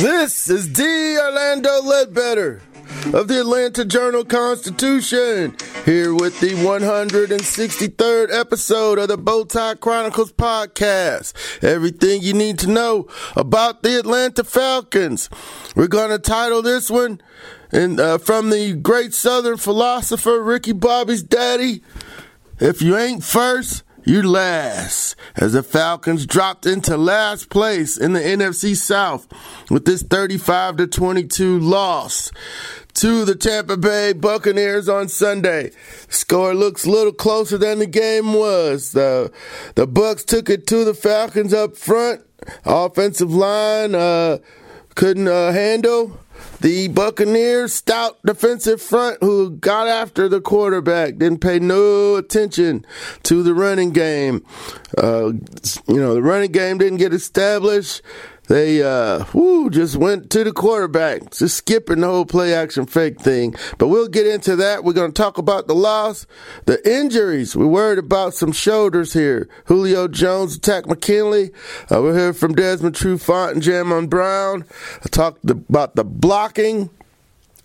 This is D. Orlando Ledbetter of the Atlanta Journal Constitution, here with the 163rd episode of the Bowtie Chronicles podcast. Everything you need to know about the Atlanta Falcons. We're going to title this one uh, from the great Southern philosopher Ricky Bobby's daddy. If you ain't first, you last. As the Falcons dropped into last place in the NFC South with this 35 to 22 loss to the Tampa Bay Buccaneers on Sunday. Score looks a little closer than the game was. The the Bucs took it to the Falcons up front. Offensive line uh, couldn't uh, handle the Buccaneers stout defensive front who got after the quarterback didn't pay no attention to the running game. Uh, you know, the running game didn't get established. They uh whoo, just went to the quarterback, just skipping the whole play action fake thing. But we'll get into that. We're gonna talk about the loss, the injuries. We're worried about some shoulders here. Julio Jones, Takk McKinley. Uh, we'll hear from Desmond Trufant and Jamon Brown. I talked about the blocking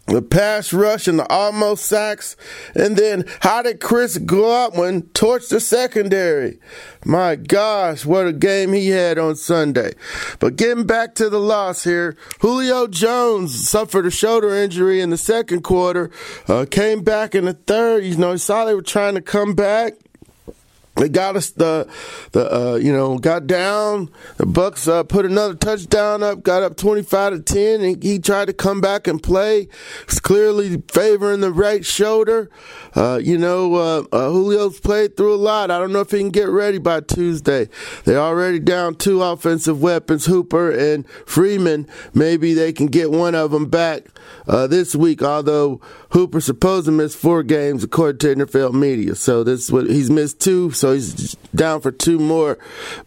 the pass rush and the almost sacks. And then how did Chris Godwin torch the secondary? My gosh, what a game he had on Sunday. But getting back to the loss here, Julio Jones suffered a shoulder injury in the second quarter, uh, came back in the third. You know, he saw they were trying to come back. They got us the the uh, you know got down. The Bucs uh, put another touchdown up, got up twenty five to ten, and he tried to come back and play. It's clearly favoring the right shoulder. Uh, you know, uh, uh, Julio's played through a lot. I don't know if he can get ready by Tuesday. They're already down two offensive weapons, Hooper and Freeman. Maybe they can get one of them back uh, this week. Although Hooper supposed to miss four games according to NFL media, so this what he's missed two so he's down for two more.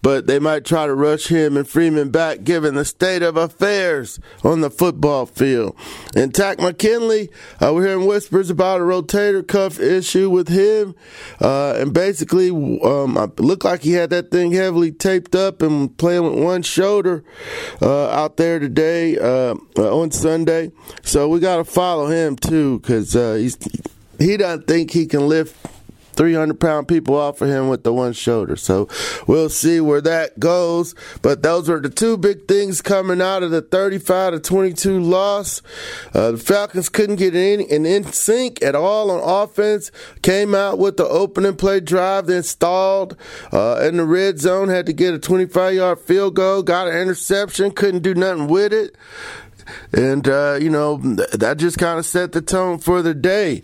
But they might try to rush him and Freeman back given the state of affairs on the football field. And Takk McKinley, uh, we're hearing whispers about a rotator cuff issue with him. Uh, and basically, um, looked like he had that thing heavily taped up and playing with one shoulder uh, out there today uh, on Sunday. So we got to follow him too because uh, he's he doesn't think he can lift 300 pound people off of him with the one shoulder. So we'll see where that goes. But those are the two big things coming out of the 35 to 22 loss. Uh, the Falcons couldn't get in, in, sync at all on offense. Came out with the opening play drive, then stalled uh, in the red zone, had to get a 25 yard field goal, got an interception, couldn't do nothing with it. And, uh, you know, that just kind of set the tone for the day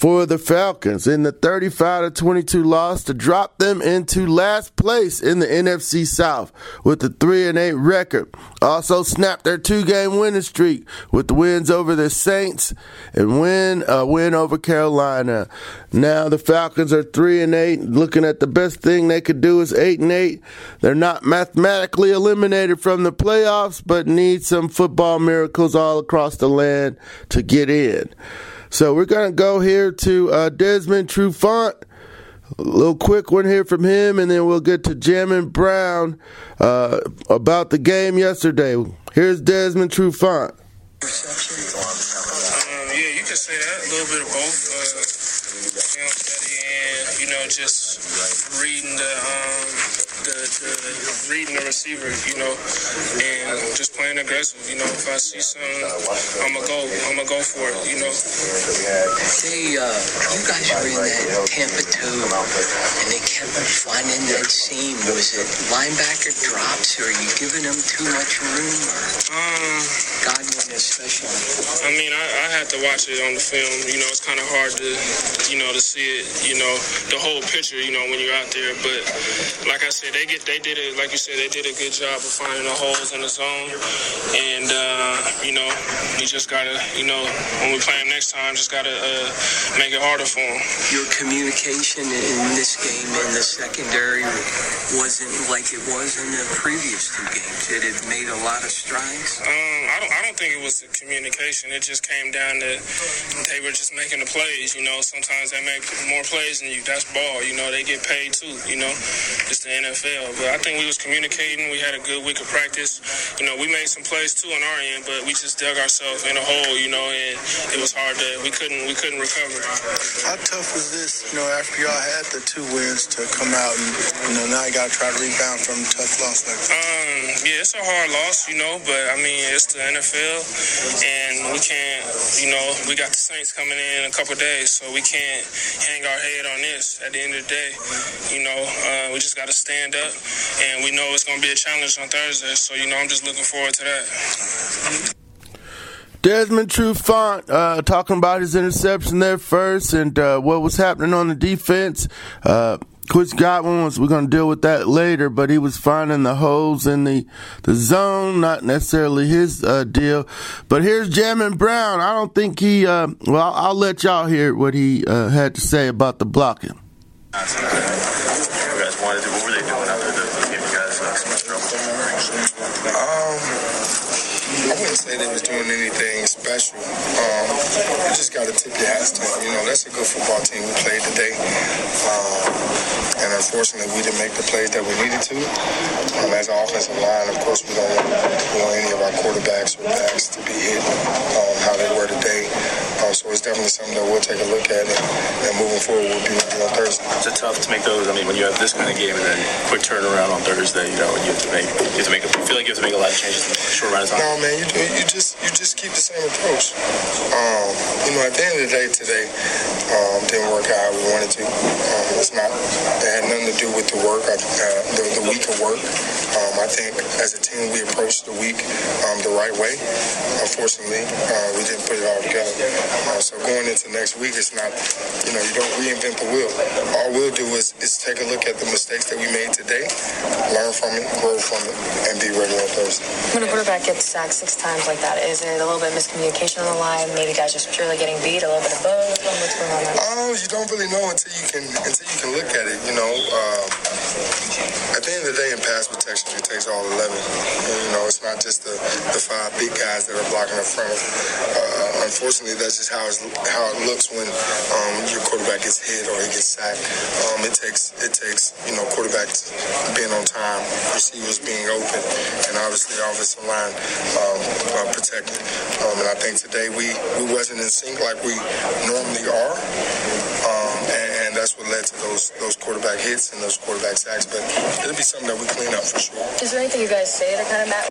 for the Falcons in the 35 to 22 loss to drop them into last place in the NFC South with the 3 and 8 record. Also snapped their two-game winning streak with the wins over the Saints and win a win over Carolina. Now the Falcons are 3 and 8, looking at the best thing they could do is 8 and 8. They're not mathematically eliminated from the playoffs but need some football miracles all across the land to get in. So we're going to go here to uh, Desmond Trufant. A little quick one here from him, and then we'll get to Jamon Brown uh, about the game yesterday. Here's Desmond Trufant. Um, yeah, you can say that. A little bit of both. Uh, you know, just reading the, um, the, the reading the receiver, you know, and just playing aggressive. You know, if I see something, I'm gonna go. I'm gonna go for it. You know. They, uh, you guys were in that Tampa two, and they kept finding that seam. Was it linebacker drops, or are you giving them too much room? Um, Godwin especially. I mean, I, I had to watch it on the film. You know, it's kind of hard to, you know, to see it. You know, the whole picture. You know, when you're out there, but like I said, they get they did it like you said, they did a good job of finding the holes in the zone, and uh, you know, you just gotta, you know, when we play them next time, just gotta uh, make it harder for them. Your communication in this game in the secondary wasn't like it was in the previous two games. It had made a lot of strides. Um, I don't, I don't think it was the communication. It just came down to they were just making the plays. You know, sometimes they make more plays than you. That's ball. You know, they get paid too. You know, it's the NFL. But I think we was communicating. We had a good week of practice. You know, we made some plays too on our end, but we just dug ourselves in a hole. You know, and it was hard to. We couldn't. We couldn't recover. How tough was this? You know, after y'all had the two wins to come out and you know now you got to try to rebound from a tough loss like that. Um, yeah, it's a hard loss. You know, but I mean, it's the NFL, and we can't. You know, we got the Saints coming in a couple days, so we can't hang our head on this. At the end of the day, you know, uh, we just got to stand up, and we know it's going to be a challenge on Thursday. So you know, I'm just looking forward to that. Desmond Trufant uh, talking about his interception there first and uh, what was happening on the defense. Uh, Chris Godwin was, we're going to deal with that later, but he was finding the holes in the, the zone, not necessarily his uh, deal. But here's Jamon Brown. I don't think he, uh, well, I'll, I'll, let y'all hear what he uh, had to say about the blocking. What you guys wanted to, what were they doing after the game? You guys uh, so much trouble? Um, Wouldn't say they was doing anything special. Um, just got to tip your hats to them. You know, that's a good football team we played today. Um, and unfortunately, we didn't make the plays that we needed to. Um, as an offensive line, of course, we don't want any of our quarterbacks or backs to be hit um, how they were today. So it's definitely something that we'll take a look at. And, and moving forward, we'll be ready on Thursday. Is it tough to make those? I mean, when you have this kind of game and then quick turnaround on Thursday, you know, you have to make, you have to make, you feel like you have to make a lot of changes in a short amount of time. No, man, you. You just you just keep the same approach. Um, you know, at the end of the day, today um, didn't work out how we wanted to. Um, it's not. It had nothing to do with the work, uh, the, the week of work. I think as a team we approached the week um, the right way. Unfortunately, uh, we didn't put it all together. Uh, so going into next week, it's not. You know, you don't reinvent the wheel. All we'll do is, is take a look at the mistakes that we made today, learn from it, grow from it, and be ready on Thursday. When a quarterback gets sacked six times like that, is it a little bit miscommunication on the line? Maybe guys just purely getting beat, a little bit of both. What's going on there? Oh, you don't really know until you can until you can look at it. You know, um, at the end of the day, in pass protection, it takes all eleven. And, you know, it's not just the, the five big guys that are blocking in front. Uh, unfortunately, that's just how how it looks when um, your quarterback gets hit or he gets sacked. Um, it takes it takes you know quarterbacks being on time, receivers being open, and obviously offensive line um, uh, protected. Um, and I think today we, we wasn't in sync like we normally are. And, and, that's what led to those those quarterback hits and those quarterback sacks. But it'll be something that we clean up for sure. Is there anything you guys say that kind of matters?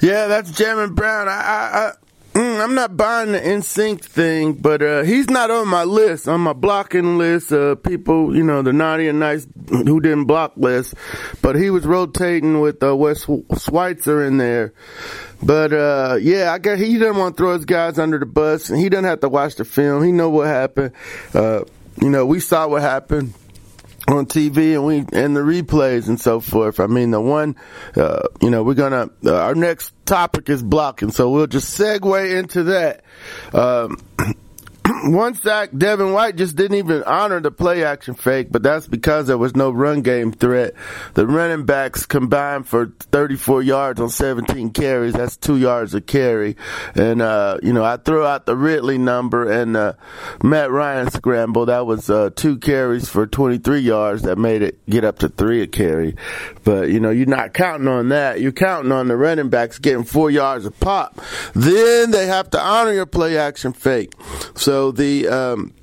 Yeah, that's Jamon Brown. I, I, I Mm, I'm not buying the NSYNC thing, but uh, he's not on my list, on my blocking list. Uh, people, you know, the naughty and nice who didn't block list. But he was rotating with uh, Wes Schweitzer in there. But uh, yeah, I guess he didn't want to throw his guys under the bus, and he doesn't have to watch the film. He know what happened. You know, we saw what happened on TV and we and the replays and so forth. I mean, the one, uh, you know, we're gonna uh, our next topic is blocking, so we'll just segue into that. Um, one sack, Devin White just didn't even honor the play action fake, but that's because there was no run game threat. The running backs combined for 34 yards on 17 carries. That's two yards a carry. And, uh, you know, I threw out the Ridley number and, uh, Matt Ryan scramble. That was, uh, two carries for 23 yards that made it get up to three a carry. But, you know, you're not counting on that. You're counting on the running backs getting four yards a pop. Then they have to honor your play action fake. So, the um,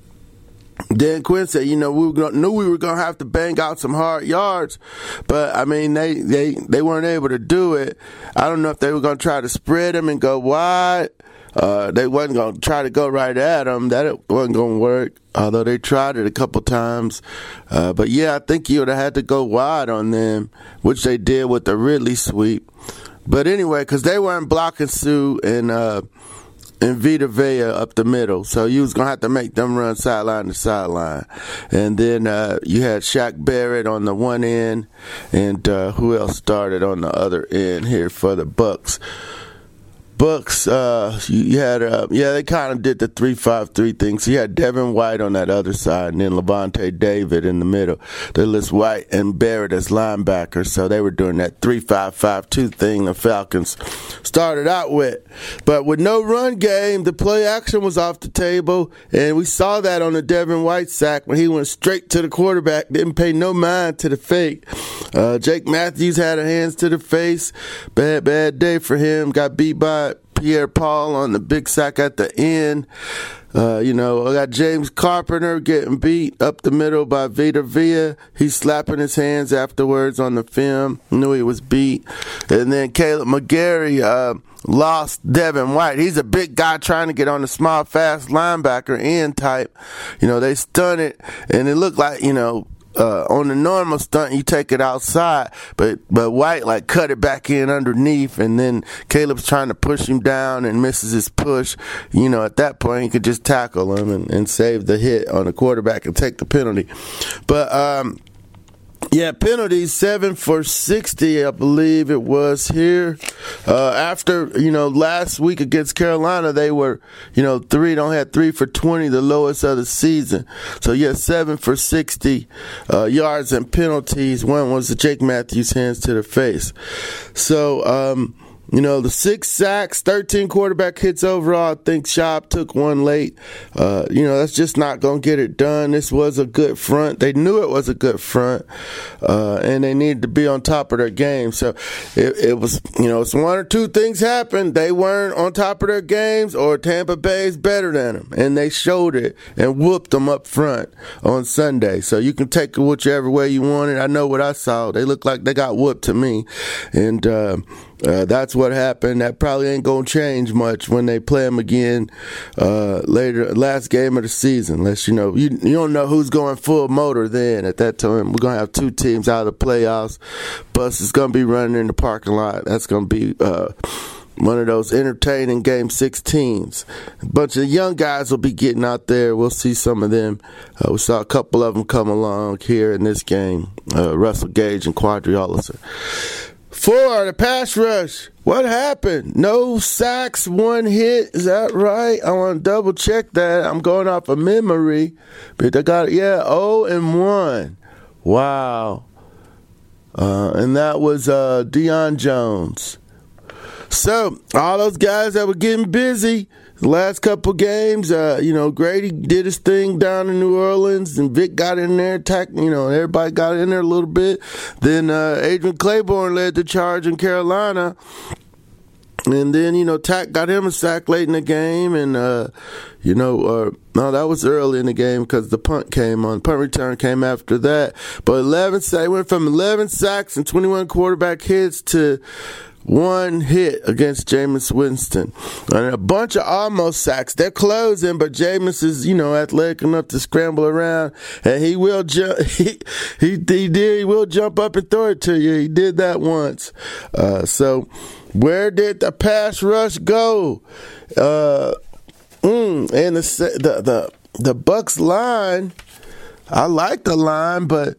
Dan Quinn said, you know, we gonna, knew we were going to have to bang out some hard yards, but I mean, they, they, they weren't able to do it. I don't know if they were going to try to spread them and go wide. Uh, they wasn't going to try to go right at them. That wasn't going to work, although they tried it a couple times. Uh, but yeah, I think you would have had to go wide on them, which they did with the Ridley sweep. But anyway, because they weren't blocking Suh and, uh, and Vita Vea up the middle. So you was gonna have to make them run sideline to sideline. And then uh, you had Shaq Barrett on the one end, and uh, who else started on the other end here for the Bucs? Bucs, uh, you had, uh, yeah, they kind of did the three-five-three thing. So you had Devin White on that other side, and then Lavonte David in the middle. They list White and Barrett as linebackers, so they were doing that three-five-five-two thing the Falcons started out with. But with no run game, the play action was off the table, and we saw that on the Devin White sack when he went straight to the quarterback, didn't pay no mind to the fake. Uh, Jake Matthews had a hands to the face, bad, bad day for him. Got beat by Pierre Paul on the big sack at the end. Uh, you know, I got James Carpenter getting beat up the middle by Vita Vea. He's slapping his hands afterwards on the film. Knew he was beat. And then Kaleb McGary uh, lost Devin White. He's a big guy trying to get on the small, fast linebacker end type. You know, they stunned it, and it looked like, you know, uh, on the normal stunt, you take it outside, but but White like cut it back in underneath, and then Kaleb's trying to push him down and misses his push. You know, at that point, he could just tackle him and, and save the hit on the quarterback and take the penalty. But um, yeah, penalties seven for sixty, I believe it was here. Uh, after you know last week against Carolina, they were you know three don't have three for twenty, the lowest of the season. So yeah, seven for sixty uh, yards and penalties. One was the Jake Matthews hands to the face. So. Um, you know, the six sacks, 13 quarterback hits overall. I think Schaub took one late. Uh, you know, that's just not going to get it done. This was a good front. They knew it was a good front, uh, and they needed to be on top of their game. So it, it, was, you know, it's one or two things happened. They weren't on top of their games, or Tampa Bay's better than them, and they showed it and whooped them up front on Sunday. So you can take it whichever way you want it. I know what I saw. They looked like they got whooped to me, and uh, uh, that's what happened. That probably ain't gonna change much when they play them again uh, later, last game of the season. Unless you know you you don't know who's going full motor then. At that time, we're gonna have two teams out of the playoffs. Bus is gonna be running in the parking lot. That's gonna be. Uh, one of those entertaining game 16s. A bunch of young guys will be getting out there. We'll see some of them. Uh, we saw a couple of them come along here in this game. Uh, Russell Gage and Qadree Ollison. Four, the pass rush. What happened? No sacks, one hit. Is that right? I want to double check that. I'm going off of memory. But I got, yeah, 0 and 1. Wow. Uh, and that was uh, Deion Jones. So, all those guys that were getting busy, the last couple games, uh, you know, Grady did his thing down in New Orleans, and Vic got in there, attack, you know, everybody got in there a little bit. Then uh, Adrian Clayborn led the charge in Carolina. And then, you know, Takk got him a sack late in the game. And, uh, you know, uh, no, that was early in the game because the punt came on. Punt return came after that. But 11 sacks, went from 11 sacks and 21 quarterback hits to one hit against Jameis Winston. And a bunch of almost sacks. They're closing, but Jameis is, you know, athletic enough to scramble around. And he will jump. He, he, he did. He will jump up and throw it to you. He did that once. Uh, so, where did the pass rush go? Uh, mm, and the, the, the, the Bucs line, I like the line, but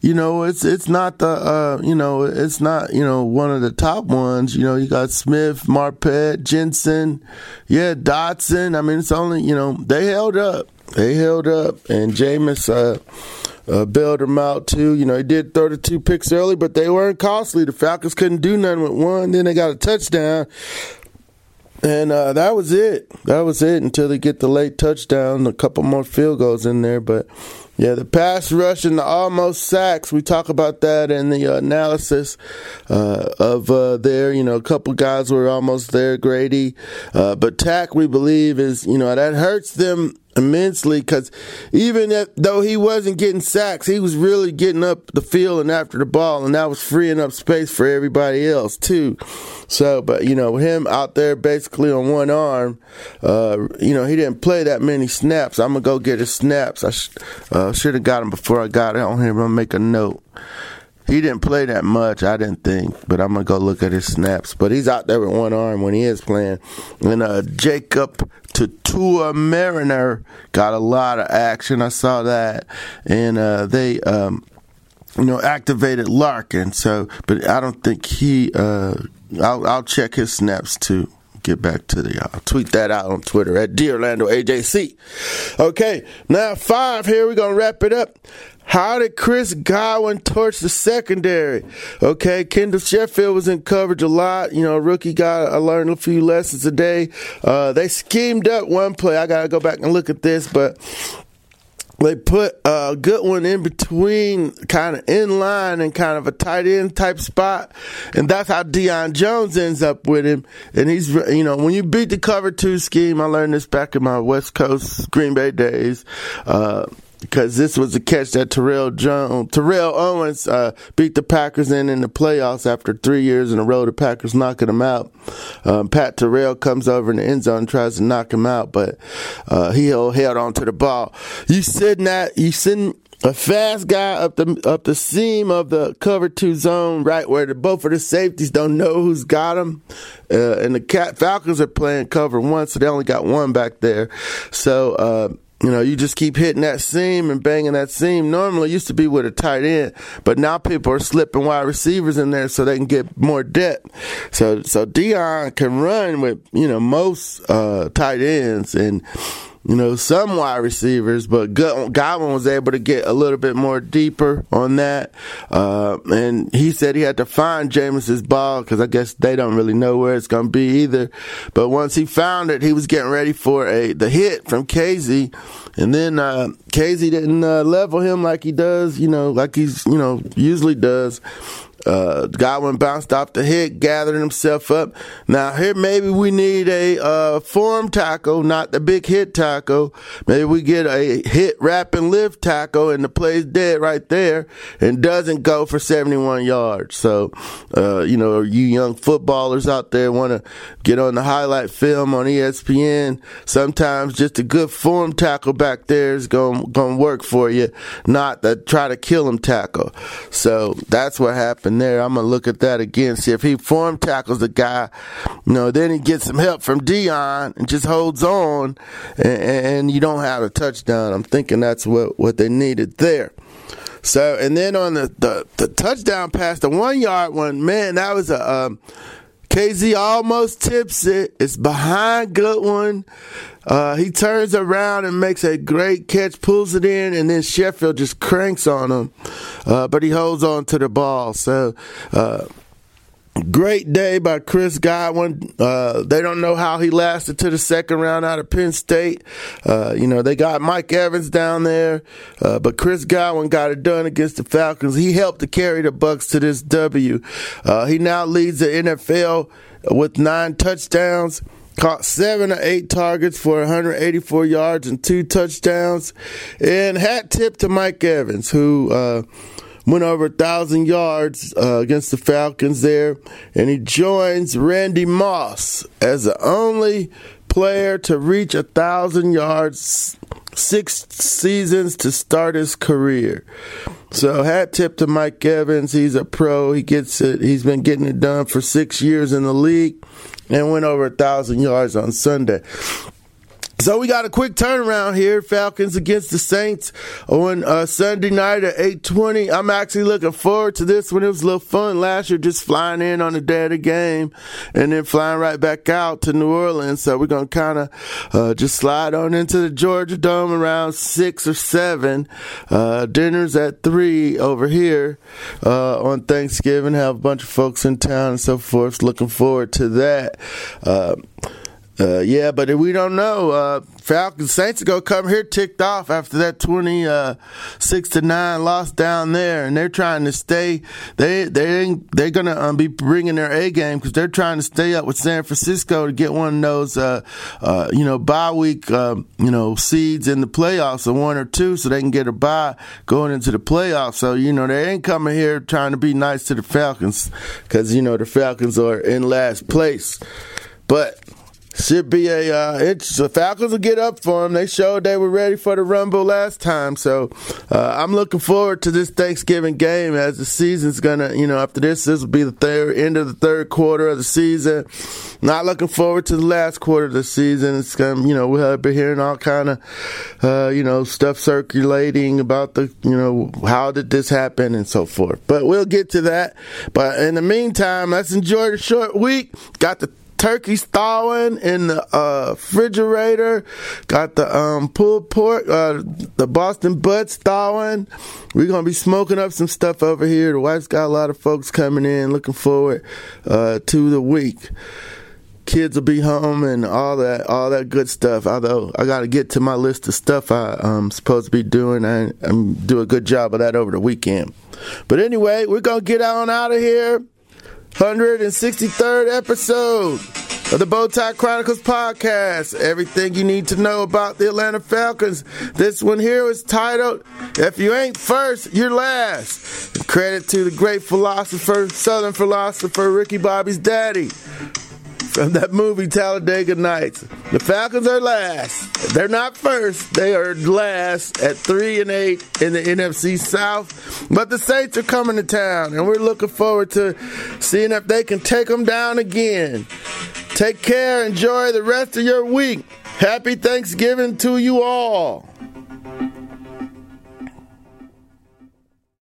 you know, it's it's not the uh, you know it's not you know one of the top ones. You know, you got Smith, Marpet, Jensen, yeah, Dotson. I mean, it's only you know they held up, they held up, and Jameis uh, uh, bailed them out too. You know, he did thirty-two picks early, but they weren't costly. The Falcons couldn't do nothing with one. Then they got a touchdown. And uh, that was it. That was it until they get the late touchdown, a couple more field goals in there. But yeah, the pass rush and the almost sacks. We talk about that in the analysis uh, of uh, there. You know, a couple guys were almost there, Grady. Uh, but Takk, we believe, is, you know, that hurts them immensely because even if, though he wasn't getting sacks, he was really getting up the field and after the ball, and that was freeing up space for everybody else too. So, but you know, him out there basically on one arm, uh, you know, he didn't play that many snaps. I'm gonna go get his snaps. I sh- uh, should have got him before I got it on him. I'm gonna make a note. He didn't play that much, I didn't think, but I'm gonna go look at his snaps. But he's out there with one arm when he is playing. And uh, Jacob Tuioti-Mariner got a lot of action. I saw that, and uh, they. Um, you know, activated Larkin. So, but I don't think he. Uh, I'll, I'll check his snaps too get back to the y'all. Tweet that out on Twitter at Orlando AJC. Okay, now five here. We're gonna wrap it up. How did Chris Godwin torch the secondary? Okay, Kendall Sheffield was in coverage a lot. You know, rookie guy. I learned a few lessons today. Uh, they schemed up one play. I gotta go back and look at this, but they put a good one in between, kind of in line and kind of a tight end type spot, and that's how Deion Jones ends up with him. And he's, you know, when you beat the cover two scheme, I learned this back in my West Coast Green Bay days. Uh, because this was a catch that Terrell Jones, Terrell Owens uh, beat the Packers in in the playoffs after three years in a row. The Packers knocking them out. Um, Pat Terrell comes over in the end zone, and tries to knock him out, but uh, he held, on to the ball. You sitting that you sitting a fast guy up the up the seam of the cover two zone, right where the, both of the safeties don't know who's got him, uh, and the Cat Falcons are playing cover one, so they only got one back there. So uh, you know, you just keep hitting that seam and banging that seam. Normally used to be with a tight end, but now people are slipping wide receivers in there so they can get more depth. So, so Deion can run with, you know, most, uh, tight ends and, you know, some wide receivers, but Godwin was able to get a little bit more deeper on that. Uh, and he said he had to find Jameis's ball because I guess they don't really know where it's going to be either. But once he found it, he was getting ready for a the hit from Kazee. And then uh, Kazee didn't uh, level him like he does, you know, like he's, you know, usually does. Uh, Godwin bounced off the hit, gathering himself up. Now here, maybe we need a uh, form tackle, not the big hit tackle. Maybe we get a hit, wrap, and lift tackle, and the play's dead right there, and doesn't go for 71 yards. So, uh, you know, you young footballers out there want to get on the highlight film on ESPN. Sometimes just a good form tackle back there is going to work for you, not the try to kill him tackle. So that's what happened there. I'm gonna look at that again, see if he form tackles the guy. You know, then he gets some help from Deion and just holds on, and, and you don't have a touchdown. I'm thinking that's what what they needed there. So, and then on the, the, the touchdown pass, the one yard one, man, that was a um, Kazee almost tips it. It's behind Godwin. Uh, he turns around and makes a great catch, pulls it in, and then Sheffield just cranks on him. Uh, but he holds on to the ball. So, uh, Great day by Chris Godwin. Uh, they don't know how he lasted to the second round out of Penn State. Uh, you know, they got Mike Evans down there, uh, but Chris Godwin got it done against the Falcons. He helped to carry the Bucs to this W. Uh, he now leads the NFL with nine touchdowns caught seven or eight targets for 184 yards and two touchdowns. And hat tip to Mike Evans, who uh, went over a thousand yards uh, against the Falcons there, and he joins Randy Moss as the only player to reach a thousand yards six seasons to start his career. So hat tip to Mike Evans. He's a pro. He gets it. He's been getting it done for six years in the league and went over a thousand yards on Sunday. So we got a quick turnaround here. Falcons against the Saints on uh, Sunday night at 8:20. I'm actually looking forward to this one. It was a little fun last year, just flying in on the day of the game and then flying right back out to New Orleans. So we're gonna kind of uh, just slide on into the Georgia Dome around six or seven. Uh, dinner's at three over here uh, on Thanksgiving. Have a bunch of folks in town and so forth. Looking forward to that. Uh, yeah, but we don't know. Uh, Falcons Saints are gonna come here ticked off after that twenty uh, six to nine loss down there, and they're trying to stay. They they they're gonna um, be bringing their A game because they're trying to stay up with San Francisco to get one of those uh, uh, you know bye week um, you know seeds in the playoffs, or one or two, so they can get a bye going into the playoffs. So you know they ain't coming here trying to be nice to the Falcons because you know the Falcons are in last place, but should be a uh, it's the Falcons will get up for them. They showed they were ready for the Rumble last time, so uh, I'm looking forward to this Thanksgiving game as the season's gonna you know after this this will be the third end of the third quarter of the season. Not looking forward to the last quarter of the season. It's gonna you know we'll be hearing all kind of uh, you know stuff circulating about the you know how did this happen and so forth. But we'll get to that. But in the meantime, let's enjoy the short week. Got the turkeys thawing in the uh, refrigerator. Got the um, pulled pork, uh, the Boston butts thawing. We're gonna be smoking up some stuff over here. The wife's got a lot of folks coming in. Looking forward uh, to the week. Kids will be home and all that, all that good stuff. Although I got to get to my list of stuff I, am supposed to be doing. I, I'm do a good job of that over the weekend. But anyway, we're gonna get on out of here. 163rd episode of the Bowtie Chronicles podcast. Everything you need to know about the Atlanta Falcons. This one here is titled If You Ain't First, You're Last. Credit to the great philosopher, Southern philosopher Ricky Bobby's daddy from that movie Talladega Nights. The Falcons are last. They're not first. They are last at three and eight in the NFC South. But the Saints are coming to town, and we're looking forward to seeing if they can take them down again. Take care. Enjoy the rest of your week. Happy Thanksgiving to you all.